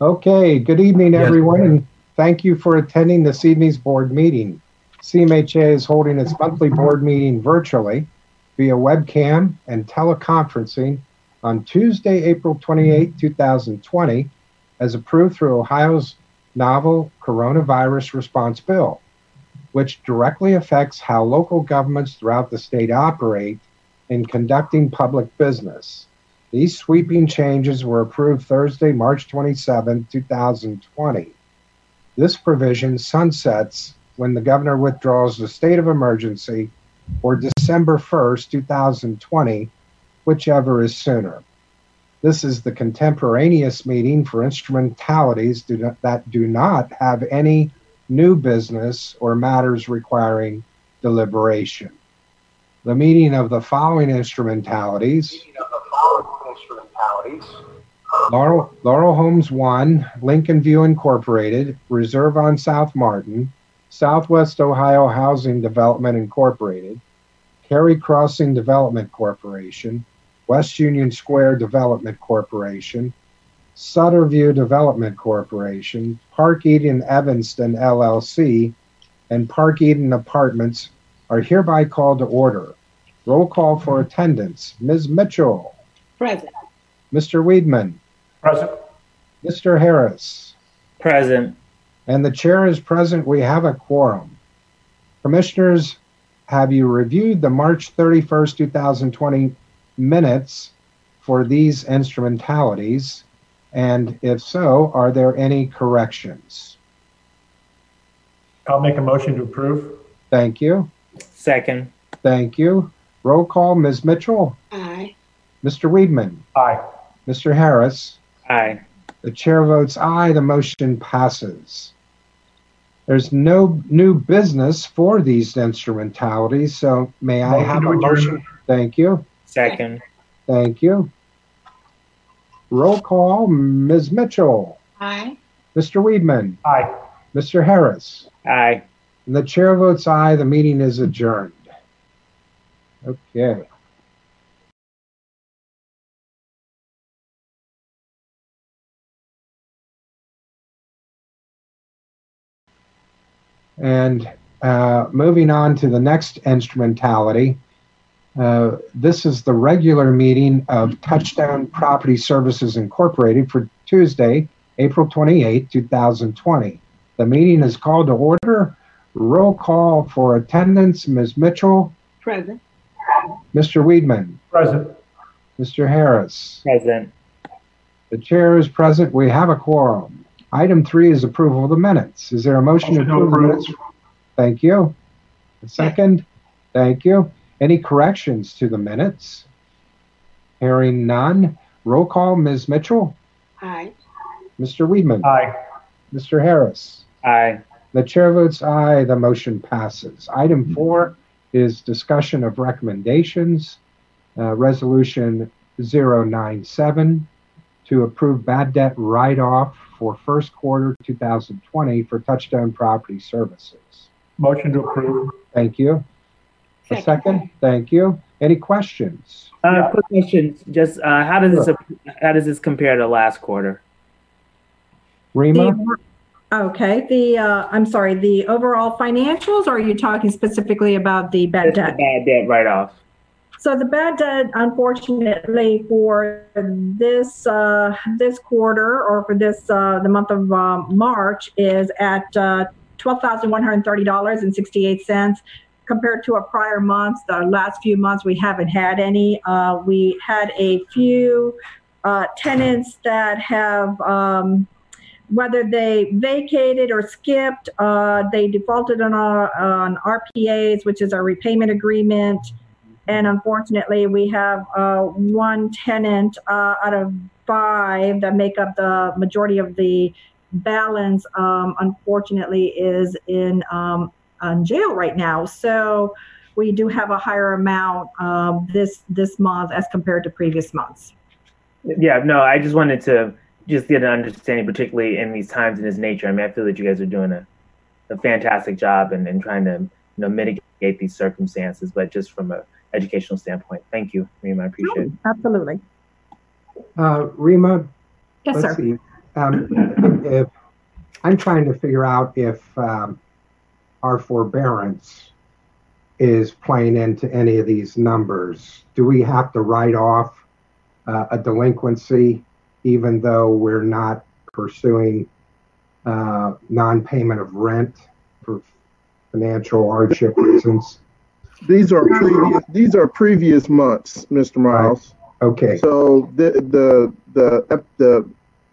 Okay, good evening, Yes. everyone, and thank you for attending this evening's board meeting. CMHA is holding its monthly board meeting virtually via webcam and teleconferencing on Tuesday, April 28, 2020, as approved through Ohio's novel coronavirus response bill, which directly affects how local governments throughout the state operate in conducting public business. These sweeping changes were approved Thursday, March 27, 2020. This provision sunsets when the governor withdraws the state of emergency or December 1st, 2020, whichever is sooner. This is the contemporaneous meeting for instrumentalities do not, that do not have any new business or matters requiring deliberation. The meeting of the following instrumentalities Laurel, Laurel Homes One, Lincoln View Incorporated, Reserve on South Martin, Southwest Ohio Housing Development Incorporated, Cary Crossing Development Corporation, West Union Square Development Corporation, Sutter View Development Corporation, Park Eden Evanston LLC, and Park Eden Apartments are hereby called to order. Roll call for attendance. Ms. Mitchell, Present. Mr. Weedman, Present. Mr. Harris, Present. and the chair is present. We have a quorum. Commissioners, have you reviewed the March 31st, 2020 minutes for these instrumentalities? And if so, are there any corrections? I'll make a motion to approve. Thank you. Second. Thank you. Roll call, Ms. Mitchell, Aye. Mr. Weedman, Aye. Mr. Harris. Aye. The chair votes aye, the motion passes. There's no new business for these instrumentalities, so may I Motion have to a adjourn. motion? Thank you, Second. thank you. Roll call, Ms. Mitchell, Aye. Mr. Weedman, Aye. Mr. Harris. Aye. And the chair votes aye, the meeting is adjourned. Okay. And uh, moving on to the next instrumentality, uh, this is the regular meeting of Touchdown Property Services Incorporated for Tuesday, April 28, 2020. The meeting is called to order. Roll call for attendance, Ms. Mitchell, Present. Mr. Weedman, Present. Mr. Harris. Present. The chair is present. We have a quorum. Item three is approval of the minutes. Is there a motion to Motion to approve the approve. minutes? Thank you. A second? Thank you. Any corrections to the minutes? Hearing none. Roll call, Ms. Mitchell, Aye. Mr. Weedman, Aye. Mr. Harris. Aye. The chair votes aye, the motion passes. Item four is discussion of recommendations. Uh, Resolution 097 to approve bad debt write-off for first quarter 2020 for Touchdown Property Services. Motion to approve. Thank you. A second? Thank you. Any questions? Uh, quick question. Just uh, how does this how does this compare to last quarter? Rima? The- Okay, the, uh, I'm sorry, the overall financials, or are you talking specifically about the bad Just the debt? bad debt write off. So the bad debt, unfortunately, for this, uh, this quarter, or for this, uh, the month of, um, March, is at, uh, $12,130.68 compared to a prior month. The last few months, we haven't had any. Uh, we had a few, uh, tenants that have, um, whether they vacated or skipped, uh, they defaulted on our, on RPAs, which is our repayment agreement. And unfortunately, we have uh, one tenant uh, out of five that make up the majority of the balance. Um, unfortunately, is in um, jail right now. So we do have a higher amount um, this this month as compared to previous months. Yeah, no, I just wanted to just get an understanding, particularly in these times in this nature. I mean, I feel that you guys are doing a, a fantastic job and, and trying to you know mitigate these circumstances, but just from a educational standpoint. Thank you, Rima. I appreciate it. Absolutely. Uh, Rima, Yes, let's sir. see. Um, if, I'm trying to figure out if um, our forbearance is playing into any of these numbers. Do we have to write off uh, a delinquency even though we're not pursuing uh, non-payment of rent for financial hardship reasons? These are previous, these are previous months, Mr. Miles. Okay, So the, the, the, the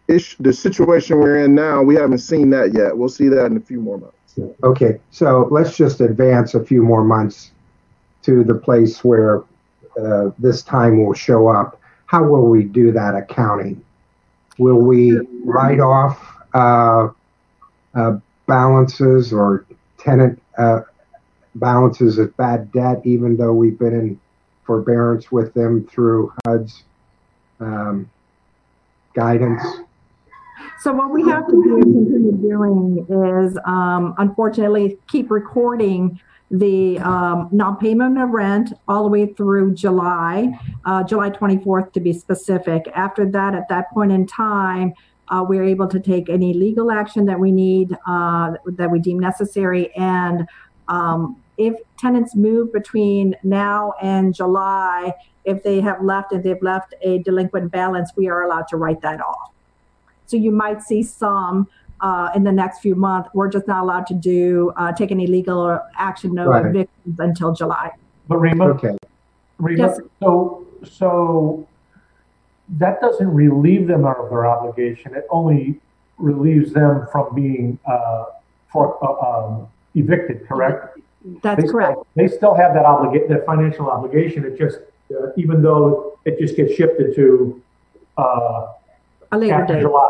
ish, the situation we're in now, we haven't seen that yet. We'll see that in a few more months. okay. So let's just advance a few more months to the place where uh, this time will show up. How will we do that accounting? Will we write off uh, uh, balances or tenant uh, balances of bad debt, even though we've been in forbearance with them through HUD's um, guidance? So what we have to do, continue doing is, um, unfortunately, keep recording the, um, non-payment of rent all the way through July, uh, July 24th to be specific. After that, at that point in time, uh, we're able to take any legal action that we need, uh, that we deem necessary. And, um, if tenants move between now and July, if they have left, if they've left a delinquent balance, we are allowed to write that off. So you might see some uh, in the next few months. We're just not allowed to do uh, take any legal action, no Right. evictions until July. But Rima, Okay, Rima, Yes. so, so that doesn't relieve them of their obligation. It only relieves them from being, uh, for, uh, um, evicted, correct? That's They still- correct. They still have that obligation, that financial obligation. It just, uh, even though it just gets shifted to, uh, A later date. July.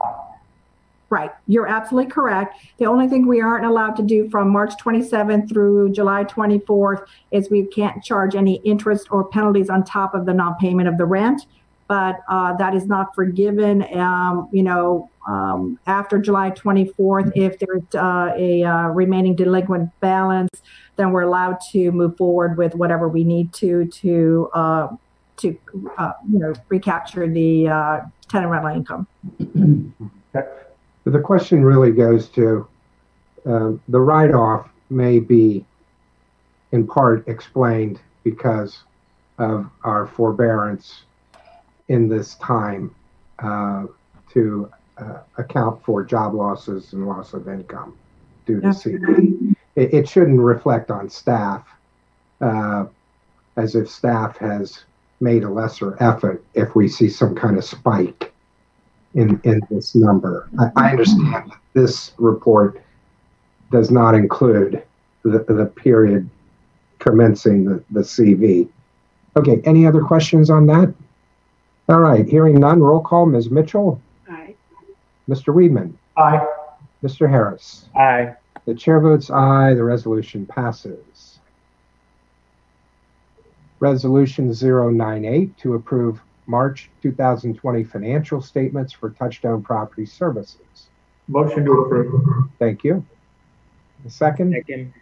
Right. You're absolutely correct. The only thing we aren't allowed to do from March 27th through July 24th is we can't charge any interest or penalties on top of the non-payment of the rent. But uh, that is not forgiven, um, you know, um, after July 24th. If there's uh, a uh, remaining delinquent balance, then we're allowed to move forward with whatever we need to to uh, to uh, you know recapture the uh, tenant rental income. The question really goes to um, the write-off may be in part explained because of our forbearance in this time uh, to uh, account for job losses and loss of income due to. CP. It, it shouldn't reflect on staff uh, as if staff has made a lesser effort if we see some kind of spike in, in this number. I, I understand that this report does not include the, the period commencing the, the CV. Okay, any other questions on that? All right, hearing none, roll call, Ms. Mitchell, Aye. Mr. Weedman, Aye. Mr. Harris. Aye. The chair votes aye, the resolution passes. Resolution 098 to approve March 2020 financial statements for Touchdown Property Services. Motion to approve. Thank you. A second? Second.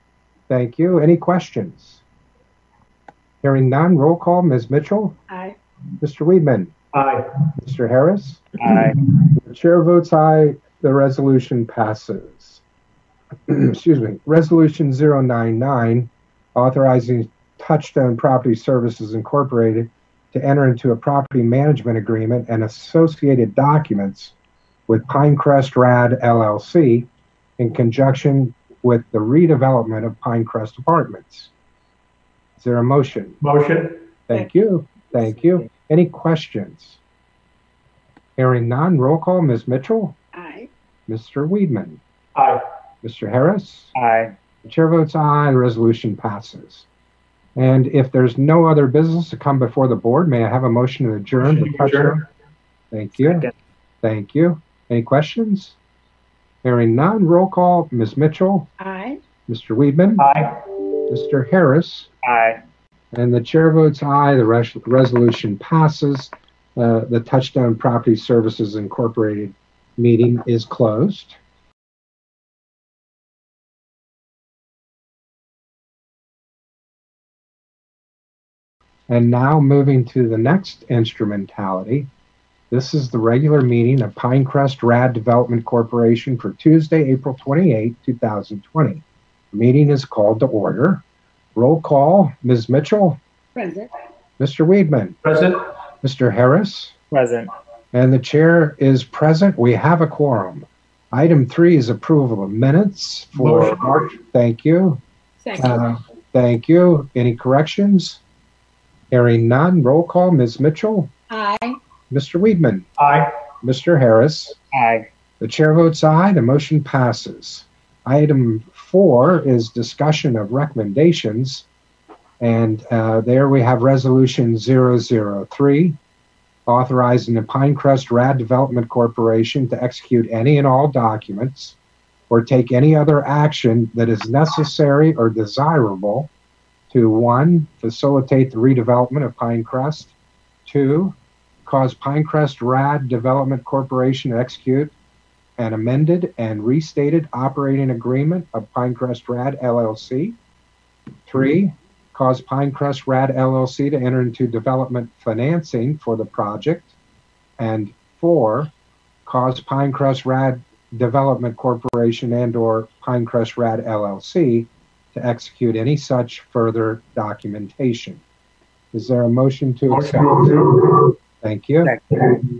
Thank you. Any questions? Hearing none, roll call, Ms. Mitchell, Aye. Mr. Weedman, Aye. Mr. Harris. Aye. The chair votes aye, the resolution passes. Excuse me. Resolution 099, authorizing Touchstone Property Services Incorporated to enter into a property management agreement and associated documents with Pinecrest Rad LLC in conjunction with the redevelopment of Pinecrest Apartments. Is there a motion? Motion. Thank you. Thank you. Any questions? Hearing none, roll call, Ms. Mitchell, Aye. Mr. Weedman, Aye. Mr. Harris. Aye. The chair votes aye, the resolution passes. And if there's no other business to come before the board, may I have a motion to adjourn? the Motion to adjourn. touchdown? Thank you. Second. Thank you. Any questions? Hearing none, roll call, Ms. Mitchell, Aye. Mr. Weedman, Aye. Mr. Harris. Aye. And the chair votes aye. The res- resolution passes. Uh, the Touchdown Property Services Incorporated meeting is closed. And now moving to the next instrumentality, This is the regular meeting of Pinecrest Rad Development Corporation for Tuesday, April 28, 2020. The meeting is called to order. Roll call, Ms. Mitchell, Present. Mr. Weedman, Present? Mr. Harris, Present. and the chair is present. We have a quorum. Item three is approval of minutes for Motion. March. Thank you. Second. Uh, Thank you. Any corrections? Hearing none. Roll call, Ms. Mitchell, Aye. Mr. Weedman, Aye. Mr. Harris. Aye. The chair votes aye. The motion passes. Item four is discussion of recommendations. And uh, there we have resolution 003, authorizing the Pinecrest Rad Development Corporation to execute any and all documents or take any other action that is necessary or desirable to one, facilitate the redevelopment of Pinecrest, two, cause Pinecrest Rad Development Corporation to execute an amended and restated operating agreement of Pinecrest Rad LLC. Three, cause Pinecrest Rad LLC to enter into development financing for the project. And four, cause Pinecrest Rad Development Corporation and/or Pinecrest Rad LLC to execute any such further documentation. Is there a motion to accept? Thank you.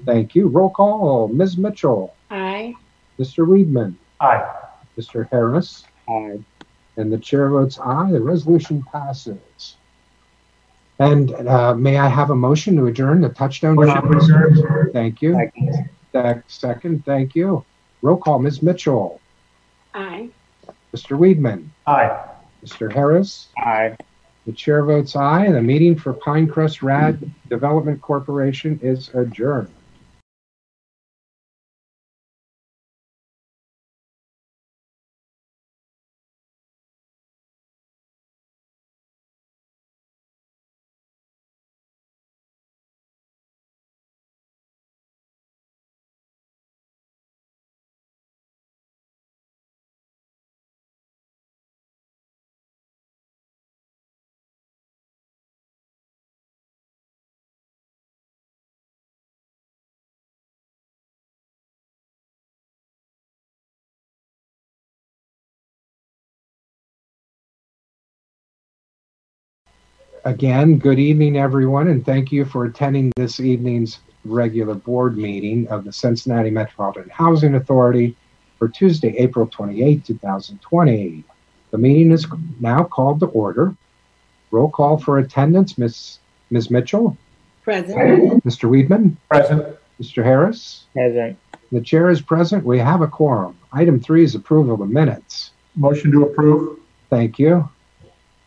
Thank you. Roll call. Ms. Mitchell, Aye. Mr. Weedman, Aye. Mr. Harris, Aye. and the chair votes aye. The resolution passes. And uh, may I have a motion to adjourn the touchdown Motion to adjourn? Thank you. Second. Sec- Second, thank you. Roll call. Ms. Mitchell, Aye. Mr. Weedman, Aye. Mr. Harris. Aye. The chair votes aye. The meeting for Pinecrest Rad Development Corporation is adjourned. Again, good evening, everyone, and thank you for attending this evening's regular board meeting of the Cincinnati Metropolitan Housing Authority for Tuesday, April 28, 2020. The meeting is now called to order. Roll call for attendance, Ms. Ms. Mitchell, Present. Mr. Weedman, Present? Mr. Harris. Present. The chair is present. We have a quorum. Item three is approval of minutes. Motion to approve? Thank you.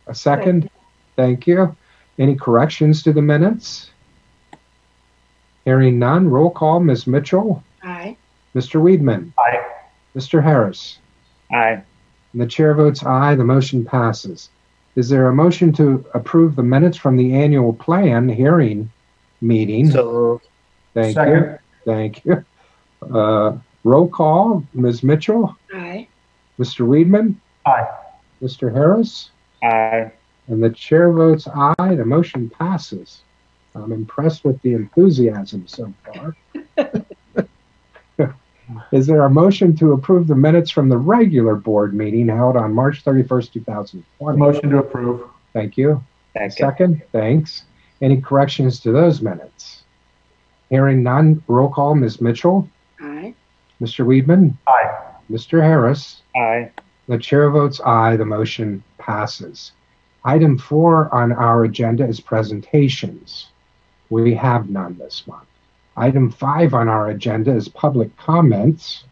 A second? Thank you. Any corrections to the minutes? Hearing none, roll call, Ms. Mitchell, Aye. Mr. Weedman, Aye. Mr. Harris. Aye. And the chair votes aye, the motion passes. Is there a motion to approve the minutes from the annual plan hearing meeting? So Thank you, thank you. Uh, roll call, Ms. Mitchell, Aye. Mr. Weedman, Aye. Mr. Harris. Aye. And the chair votes aye. The motion passes. I'm impressed with the enthusiasm so far. Is there a motion to approve the minutes from the regular board meeting held on March 31st, 2020? Motion to approve? Thank you. Second. Second, thanks. Any corrections to those minutes? Hearing none, roll call, Ms. Mitchell, Aye. Mr. Weedman, Aye. Mr. Harris. Aye. The chair votes aye. The motion passes. Item four on our agenda is presentations. We have none this month. Item five on our agenda is public comments.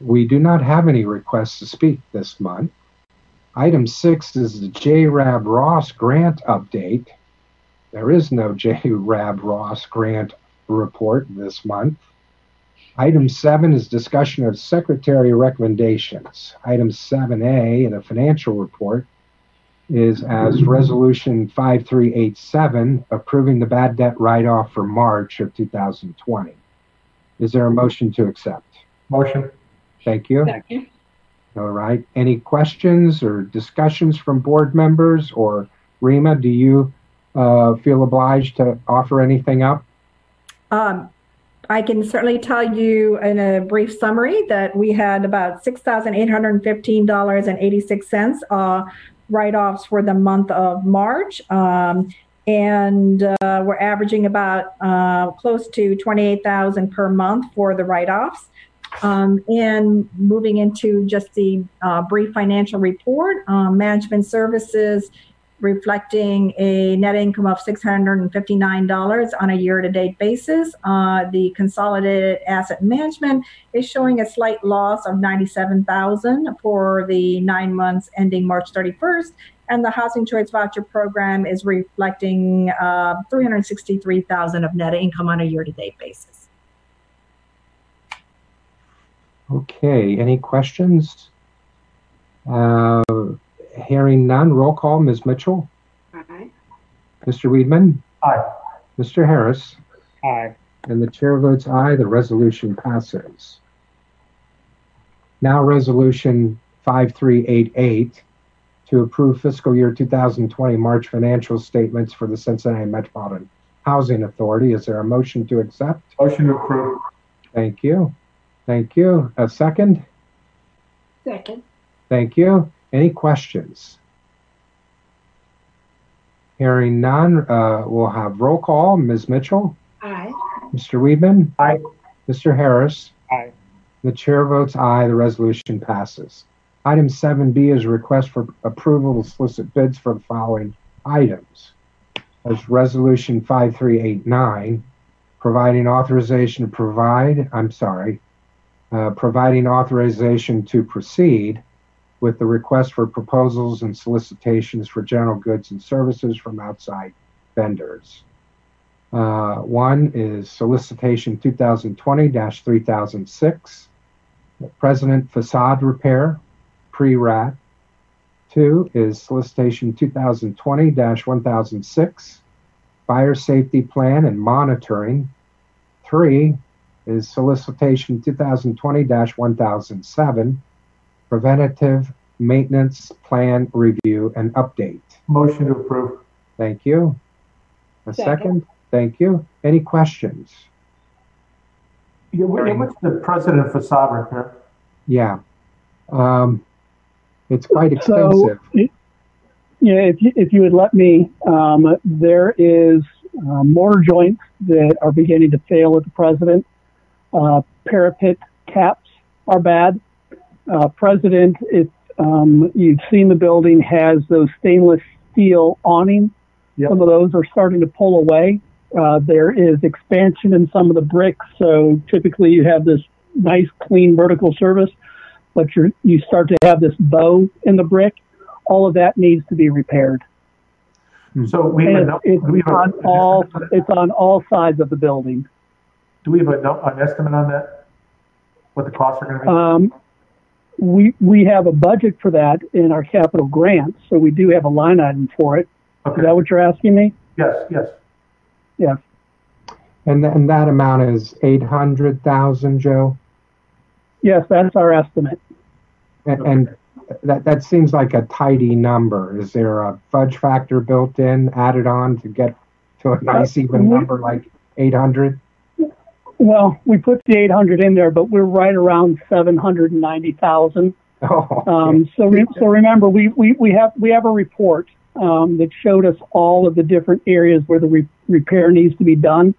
We do not have any requests to speak this month. Item six is the J. Rab Ross grant update. There is no J. Rab Ross grant report this month. Item seven is discussion of secretary recommendations. Item seven A in the financial report is as resolution five three eight seven, approving the bad debt write-off for March of two thousand twenty. Is there a motion to accept? Motion? Thank you. Second. All right. Any questions or discussions from board members or Rima, do you uh, feel obliged to offer anything up? Um, I can certainly tell you in a brief summary that we had about $6,815.86 uh, write-offs for the month of March. Um, and uh, we're averaging about uh, close to 28,000 per month for the write-offs. Um, and moving into just the uh, brief financial report, um, management services reflecting a net income of $659 on a year-to-date basis. Uh, the consolidated asset management is showing a slight loss of 97,000 for the nine months ending March 31st, and the Housing Choice Voucher Program is reflecting uh, 363,000 of net income on a year-to-date basis. Okay, any questions? Uh, hearing none, roll call, Ms. Mitchell, Aye. Mr. Weedman, Aye. Mr. Harris, Aye. and the chair votes aye, the resolution passes. Now, resolution 5388 to approve fiscal year 2020 March financial statements for the Cincinnati Metropolitan Housing Authority. Is there a motion to accept? Motion to approve. Thank you. Thank you. A second? Second. Thank you. Any questions? Hearing none, uh, we'll have roll call. Ms. Mitchell, Aye. Mr. Weedman, Aye. Mr. Harris. Aye. The chair votes aye. The resolution passes. Item 7B is a request for approval to solicit bids for the following items. As Resolution 5389, providing authorization to provide, I'm sorry, uh, providing authorization to proceed with the request for proposals and solicitations for general goods and services from outside vendors. Uh, one is solicitation 2020-3006, President Facade Repair, pre-RAD. Two is solicitation 2020-1006, Fire Safety Plan and Monitoring. Three is solicitation 2020-1007, Preventative Maintenance Plan Review and Update. Motion to approve. Thank you. A Second. second? Thank you. Any questions? Yeah, what- yeah, what's the president facade repair? Yeah. Um, it's quite So, expensive. Yeah, if you, if you would let me, um, there is uh, mortar joints that are beginning to fail at the president. Uh, parapet caps are bad. Uh, president, it, um, you've seen the building has those stainless steel awnings. Yep. Some of those are starting to pull away. Uh, there is expansion in some of the bricks, so typically you have this nice, clean vertical surface, but you you start to have this bow in the brick. All of that needs to be repaired. So we have a, no- it's, we have a- on all it's on all sides of the building. do we have a, an estimate on that? What the costs are gonna be? Um, we we have a budget for that in our capital grants, so we do have a line item for it. Is Okay, that what you're asking me? yes, yes. Yes. And, th- and that amount is 800,000, Joe? Yes, that's our estimate. And, and that, that seems like a tidy number. Is there a fudge factor built in, added on to get to a uh, nice even we- number like 800? Well, we put the 800 in there, but we're right around 790,000. Oh, Um, so, re- so remember, we, we, we have we have a report um, that showed us all of the different areas where the re- repair needs to be done.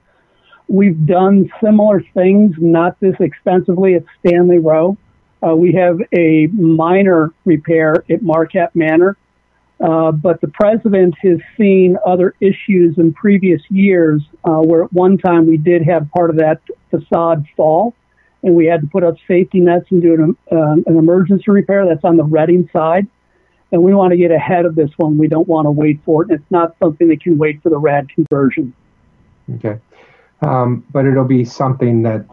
We've done similar things, not this expensively at Stanley Row. Uh, we have a minor repair at Marquette Manor, uh, but the president has seen other issues in previous years uh, where at one time we did have part of that facade fall and we had to put up safety nets and do an, um, an emergency repair. That's on the Reading side. And we want to get ahead of this one. We don't want to wait for it. And it's not something that can wait for the RAD conversion. okay. Um, but it'll be something that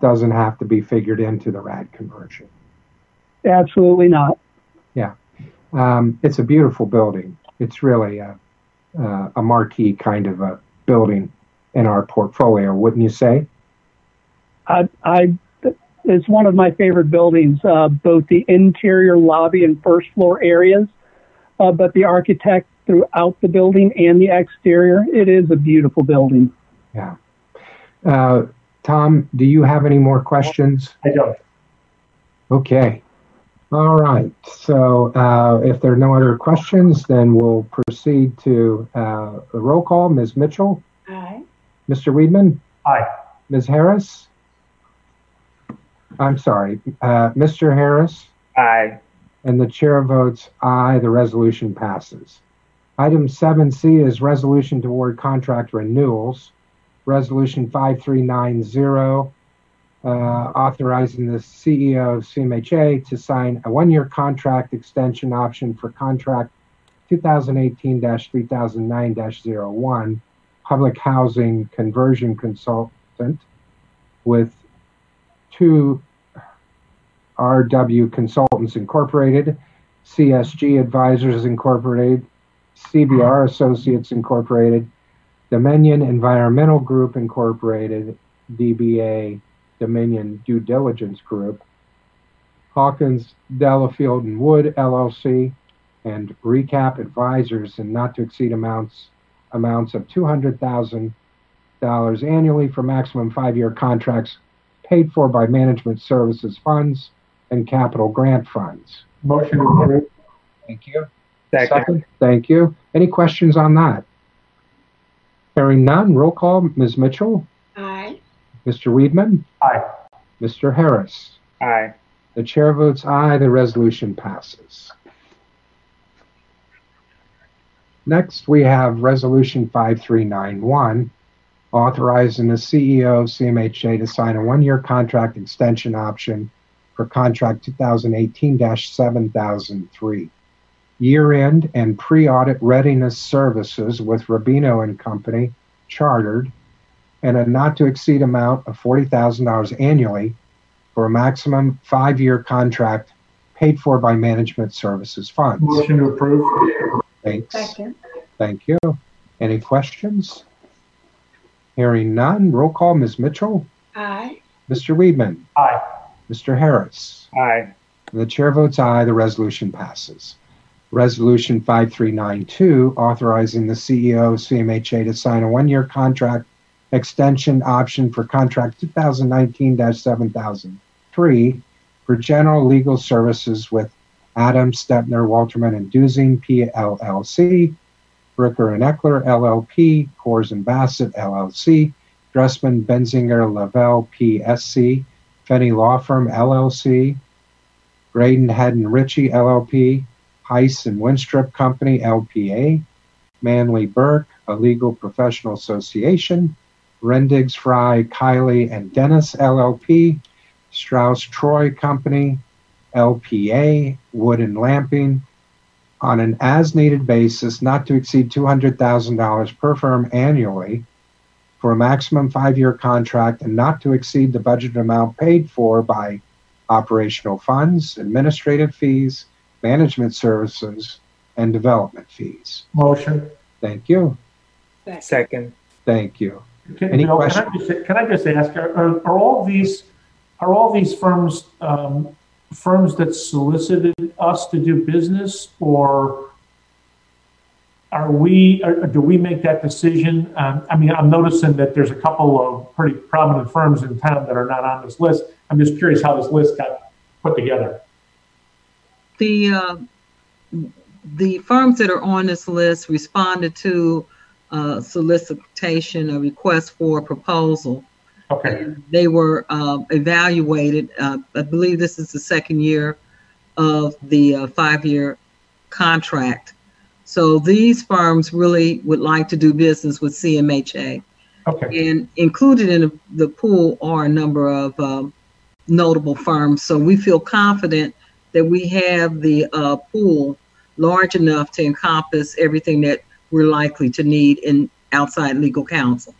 doesn't have to be figured into the RAD conversion. Absolutely not. Um, it's a beautiful building. It's really a, uh, a marquee kind of a building in our portfolio, wouldn't you say? I, I, it's one of my favorite buildings, uh, both the interior lobby and first floor areas, uh, but the architect throughout the building and the exterior. It is a beautiful building. Yeah. Uh, Tom, do you have any more questions? I don't. Okay. All right. So uh, if there are no other questions, then we'll proceed to uh, the roll call. Ms. Mitchell, Aye. Mr. Weedman, Aye. Ms. Harris. I'm sorry, uh, Mr. Harris, Aye. and the chair votes aye. The resolution passes. Item 7C is resolution toward contract renewals. Resolution 5390 uh, Uh, authorizing the CEO of CMHA to sign a one-year contract extension option for contract 2018-3009-01 public housing conversion consultant with two RW Consultants Incorporated, CSG Advisors Incorporated, CBR Associates Incorporated, Dominion Environmental Group Incorporated, DBA Dominion Due Diligence Group, Hawkins, Delafield and Wood LLC, and Recap Advisors and not to exceed amounts amounts of two hundred thousand dollars annually for maximum five-year contracts paid for by management services funds and capital grant funds. Motion to approve. Thank you. Second. Thank you. Any questions on that? Hearing none, roll call. Ms. Mitchell, Aye. Mr. Weedman, Aye. Mr. Harris. Aye. The chair votes aye. The resolution passes. Next, we have Resolution 5391, authorizing the CEO of CMHA to sign a one-year contract extension option for contract 2018-7003, year-end and pre-audit readiness services with Rubino and Company, chartered, and a not-to-exceed amount of $40,000 annually for a maximum five-year contract paid for by management services funds. Motion to approve. Thanks. Second. Thank you. Any questions? Hearing none, roll call. Ms. Mitchell, Aye. Mr. Weedman, Aye. Mr. Harris. Aye. The chair votes aye. The resolution passes. Resolution 5392, authorizing the CEO of CMHA to sign a one-year contract extension option for contract 2019-7003 for general legal services with Adam Stepner, Woltermann and Dusing, PLLC, Bricker and Eckler, LLP, Cors and Bassett, LLC, Dressman, Benzinger, Lavelle, PSC, Fenny Law Firm, LLC, Graydon, Head and Ritchie, LLP, Heiss and Winstrip Company, LPA, Manley Burke, a legal professional association, Rendigs, Fry, Kiley and Dennis, LLP, Strauss Troy Company, LPA, Wood and Lamping, on an as-needed basis not to exceed $200,000 per firm annually for a maximum five-year contract and not to exceed the budgeted amount paid for by operational funds, administrative fees, management services, and development fees. Motion. Thank you. Second. Thank you. Can, Any Bill, can I questions? just, can I just ask, are, are are all these, are all these firms, um, firms that solicited us to do business or are we, or do we make that decision? Um, I mean, I'm noticing that there's a couple of pretty prominent firms in town that are not on this list. I'm just curious how this list got put together. The, uh, the firms that are on this list responded to uh, solicitation, a request for a proposal. Okay, And They were uh, evaluated. Uh, I believe this is the second year of the uh, five-year contract. So these firms really would like to do business with CMHA. okay, And included in the, the pool are a number of um, notable firms. So we feel confident that we have the uh, pool large enough to encompass everything that we're likely to need in outside legal counsel.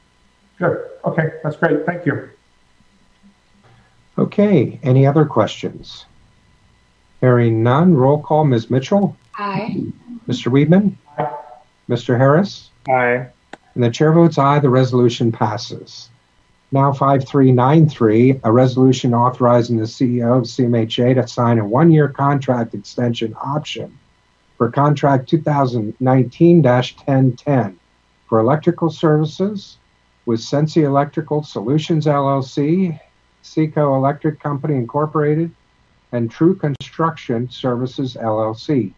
good. Okay, that's great. Thank you. Okay, any other questions? Hearing none, roll call. Ms. Mitchell, Aye. Mr. Weedman, Aye. Mr. Harris. Aye. And the chair votes aye, the resolution passes. Now 5393, a resolution authorizing the CEO of CMHA to sign a one-year contract extension option for contract 2019-1010 for electrical services with Sensi Electrical Solutions LLC, Seco Electric Company Incorporated, and True Construction Services LLC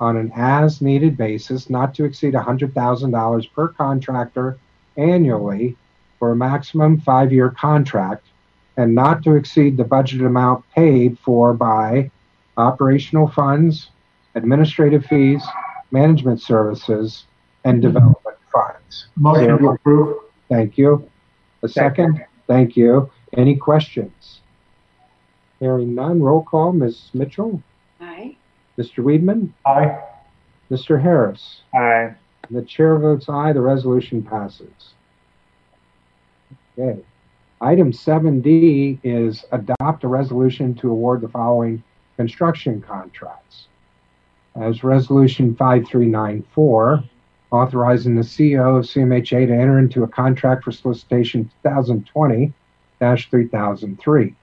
on an as-needed basis not to exceed $100,000 per contractor annually for a maximum five-year contract and not to exceed the budgeted amount paid for by operational funds, administrative fees, management services, and development funds. Motion to approve. Thank you. A second? Thank you. Any questions? Hearing none, roll call, Ms. Mitchell, Aye. Mr. Weedman, Aye. Mr. Harris. Aye. The chair votes aye, the resolution passes. Okay. Item 7D is adopt a resolution to award the following construction contracts. As Resolution 5394, authorizing the CEO of CMHA to enter into a contract for solicitation 2020-3003.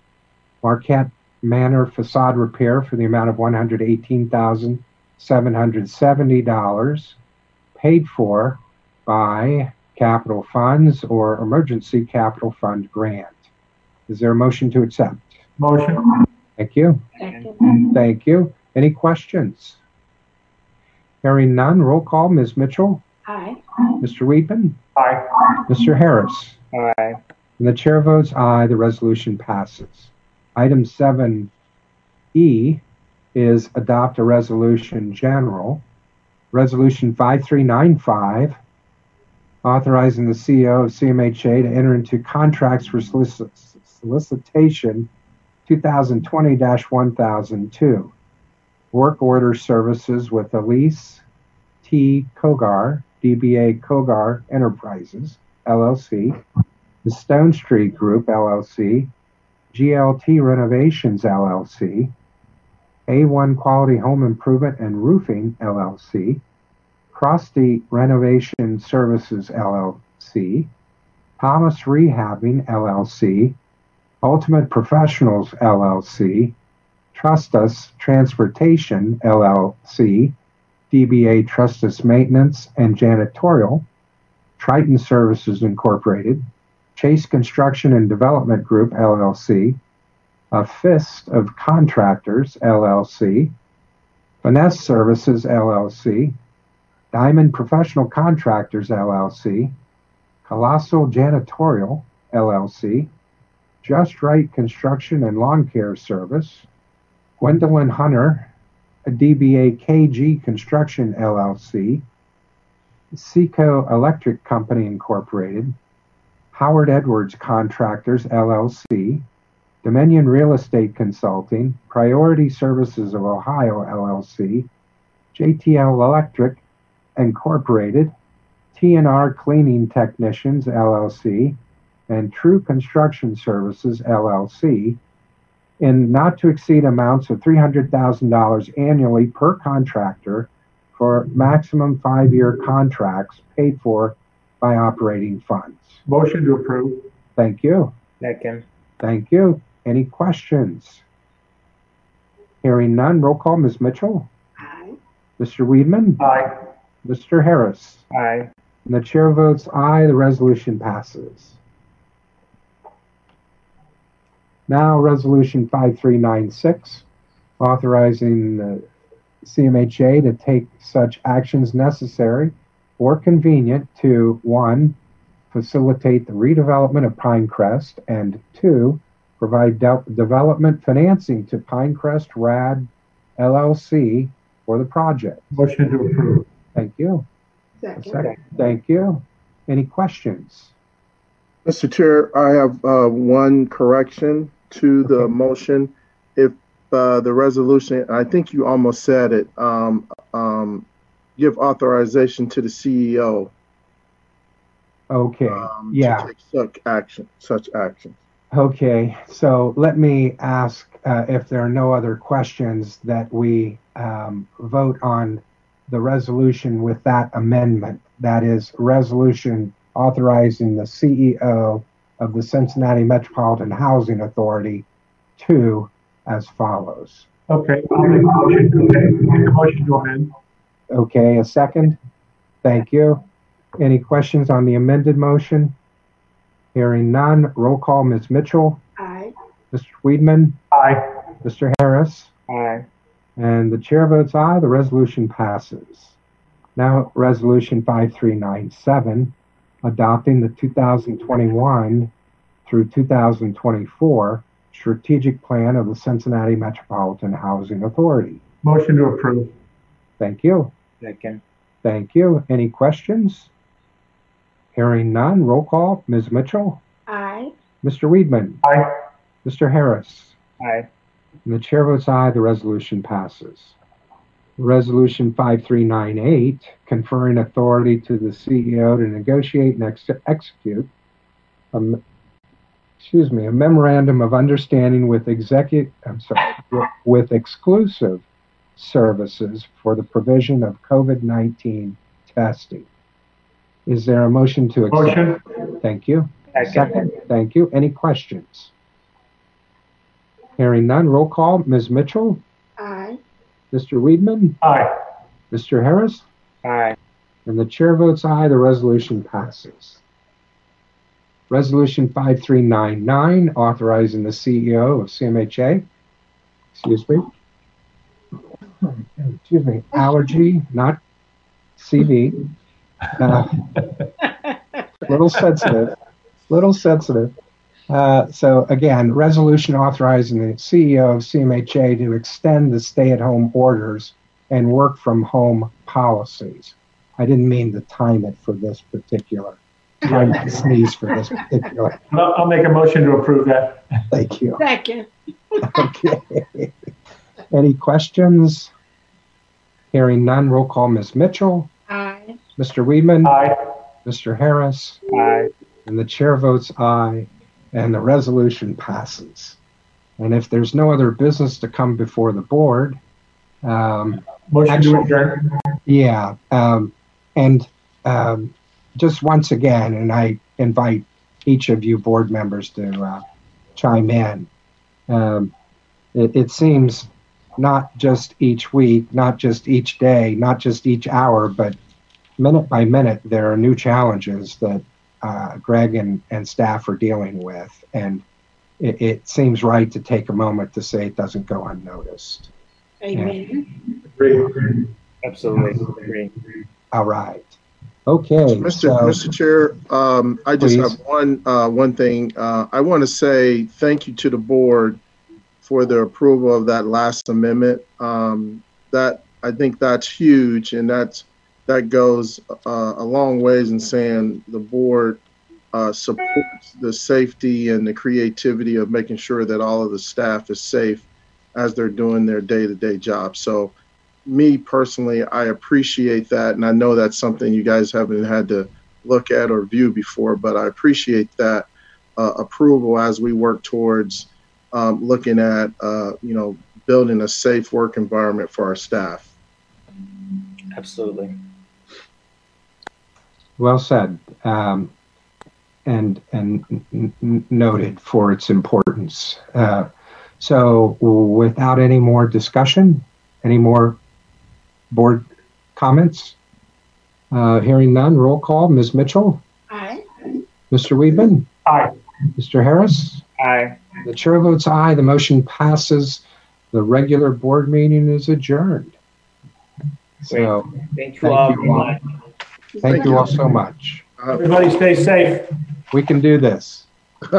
Marquette Manor facade repair for the amount of $118,770 paid for by capital funds or emergency capital fund grant. Is there a motion to accept? Motion. Thank you. Second. Thank you. Any questions? Hearing none, roll call, Ms. Mitchell, Aye. Mr. Weedman, Aye. Mr. Harris. Aye. And the chair votes aye, the resolution passes. Item 7E is adopt a resolution general. Resolution 5395, authorizing the CEO of CMHA to enter into contracts for solici- solicitation 2020-1002. Work order services with Elise T. Kogar, DBA Kogar Enterprises, LLC, the Stone Street Group, LLC, GLT Renovations, LLC, A1 Quality Home Improvement and Roofing, LLC, Crosty Renovation Services, LLC, Thomas Rehabbing, LLC, Ultimate Professionals, LLC, Trust Us Transportation, LLC, DBA Trust Us Maintenance and Janitorial, Triton Services Incorporated, Chase Construction and Development Group, LLC, a Fist of Contractors, LLC, Finesse Services, LLC, Diamond Professional Contractors, LLC, Colossal Janitorial, LLC, Just Right Construction and Lawn Care Service, Gwendolyn Hunter, a DBA KG Construction, LLC, Seco Electric Company, Incorporated, Howard Edwards Contractors, LLC, Dominion Real Estate Consulting, Priority Services of Ohio, LLC, JTL Electric Incorporated, TNR Cleaning Technicians, LLC, and True Construction Services, LLC, in not to exceed amounts of $300,000 annually per contractor for maximum five-year contracts paid for by operating funds. Motion to approve. Thank you. Second. Thank you. Any questions? Hearing none, roll call, Ms. Mitchell, Aye. Mr. Weedman, Aye. Mr. Harris. Aye. And the chair votes aye, the resolution passes. Now, Resolution 5396, authorizing the CMHA to take such actions necessary or convenient to, one, facilitate the redevelopment of Pinecrest, and two, provide de- development financing to Pinecrest RAD LLC for the project. Motion to approve. Thank you. A Second. second. Thank you. Any questions? Mr. Chair, I have uh, one correction to the motion. If uh, the resolution, I think you almost said it, um, um, give authorization to the CEO Okay. um, yeah. to take such action, such action. Okay. So let me ask uh, if there are no other questions that we um, vote on the resolution with that amendment. That is, resolution authorizing the CEO of the Cincinnati Metropolitan Housing Authority to as follows. Okay, I'll make a motion to amend. Make a motion to amend. Okay, a second? Thank you. Any questions on the amended motion? Hearing none, roll call, Ms. Mitchell, Aye. Mr. Weedman, Aye. Mr. Harris, Aye. and the chair votes aye, the resolution passes. Now, Resolution 5397, adopting the 2021 through 2024 strategic plan of the Cincinnati Metropolitan Housing Authority. Motion to approve. Thank you. Second. Thank you. Any questions? Hearing none, roll call, Ms. Mitchell, Aye. Mr. Weedman, Aye. Mr. Harris. Aye. And the chair votes aye, the resolution passes. Resolution 5398, conferring authority to the CEO to negotiate and ex- execute, a m- excuse me, a memorandum of understanding with executive, I'm sorry, with- with exclusive services for the provision of COVID-19 testing. Is there a motion to accept? Motion. Thank you. Second. Thank you. Any questions? Hearing none, roll call, Ms. Mitchell. Mr. Weedman, Aye. Mr. Harris, Aye. and the chair votes aye, the resolution passes. Resolution 5399, authorizing the CEO of CMHA, excuse me, excuse me, allergy, not CV, uh, little sensitive, little sensitive. Uh, so again, resolution authorizing the CEO of CMHA to extend the stay-at-home orders and work from home policies. I didn't mean to time it for this particular, time my sneeze for this particular. I'll, I'll make a motion to approve that. Thank you. Second. Okay. Any questions? Hearing none, roll call Ms. Mitchell, Aye. Mr. Weedman, Aye. Mr. Harris, Aye. and the chair votes aye, and the resolution passes. And if there's no other business to come before the board, um, Motion to adjourn. yeah, um, and um, just once again, and I invite each of you board members to uh, chime in. Um, it, it seems not just each week, not just each day, not just each hour, but minute by minute, there are new challenges that uh, Greg and, and staff are dealing with. And it, it seems right to take a moment to say it doesn't go unnoticed. Amen. Agree. Absolutely. Agree. All right. Okay. Mr. so- Mr. Chair, um, I just Please. have one, uh, one thing. Uh, I want to say thank you to the board for the approval of that last amendment. Um, that, I think that's huge and that's, that goes, uh, a long ways in saying the board, uh, supports the safety and the creativity of making sure that all of the staff is safe as they're doing their day-to-day job. So, me personally, I appreciate that, and I know that's something you guys haven't had to look at or view before, but I appreciate that uh, approval as we work towards um, looking at, uh, you know, building a safe work environment for our staff. Absolutely. Well said, um, and and n- n- noted for its importance. Uh, so, without any more discussion, any more board comments? Uh, hearing none, roll call. Ms. Mitchell, Aye. Mr. Weedman, Aye. Mr. Harris. Aye. The chair votes aye. The motion passes. The regular board meeting is adjourned. So, Thank you Thank all you very all. Thank Thank you all so much. Everybody stay safe. We can do this.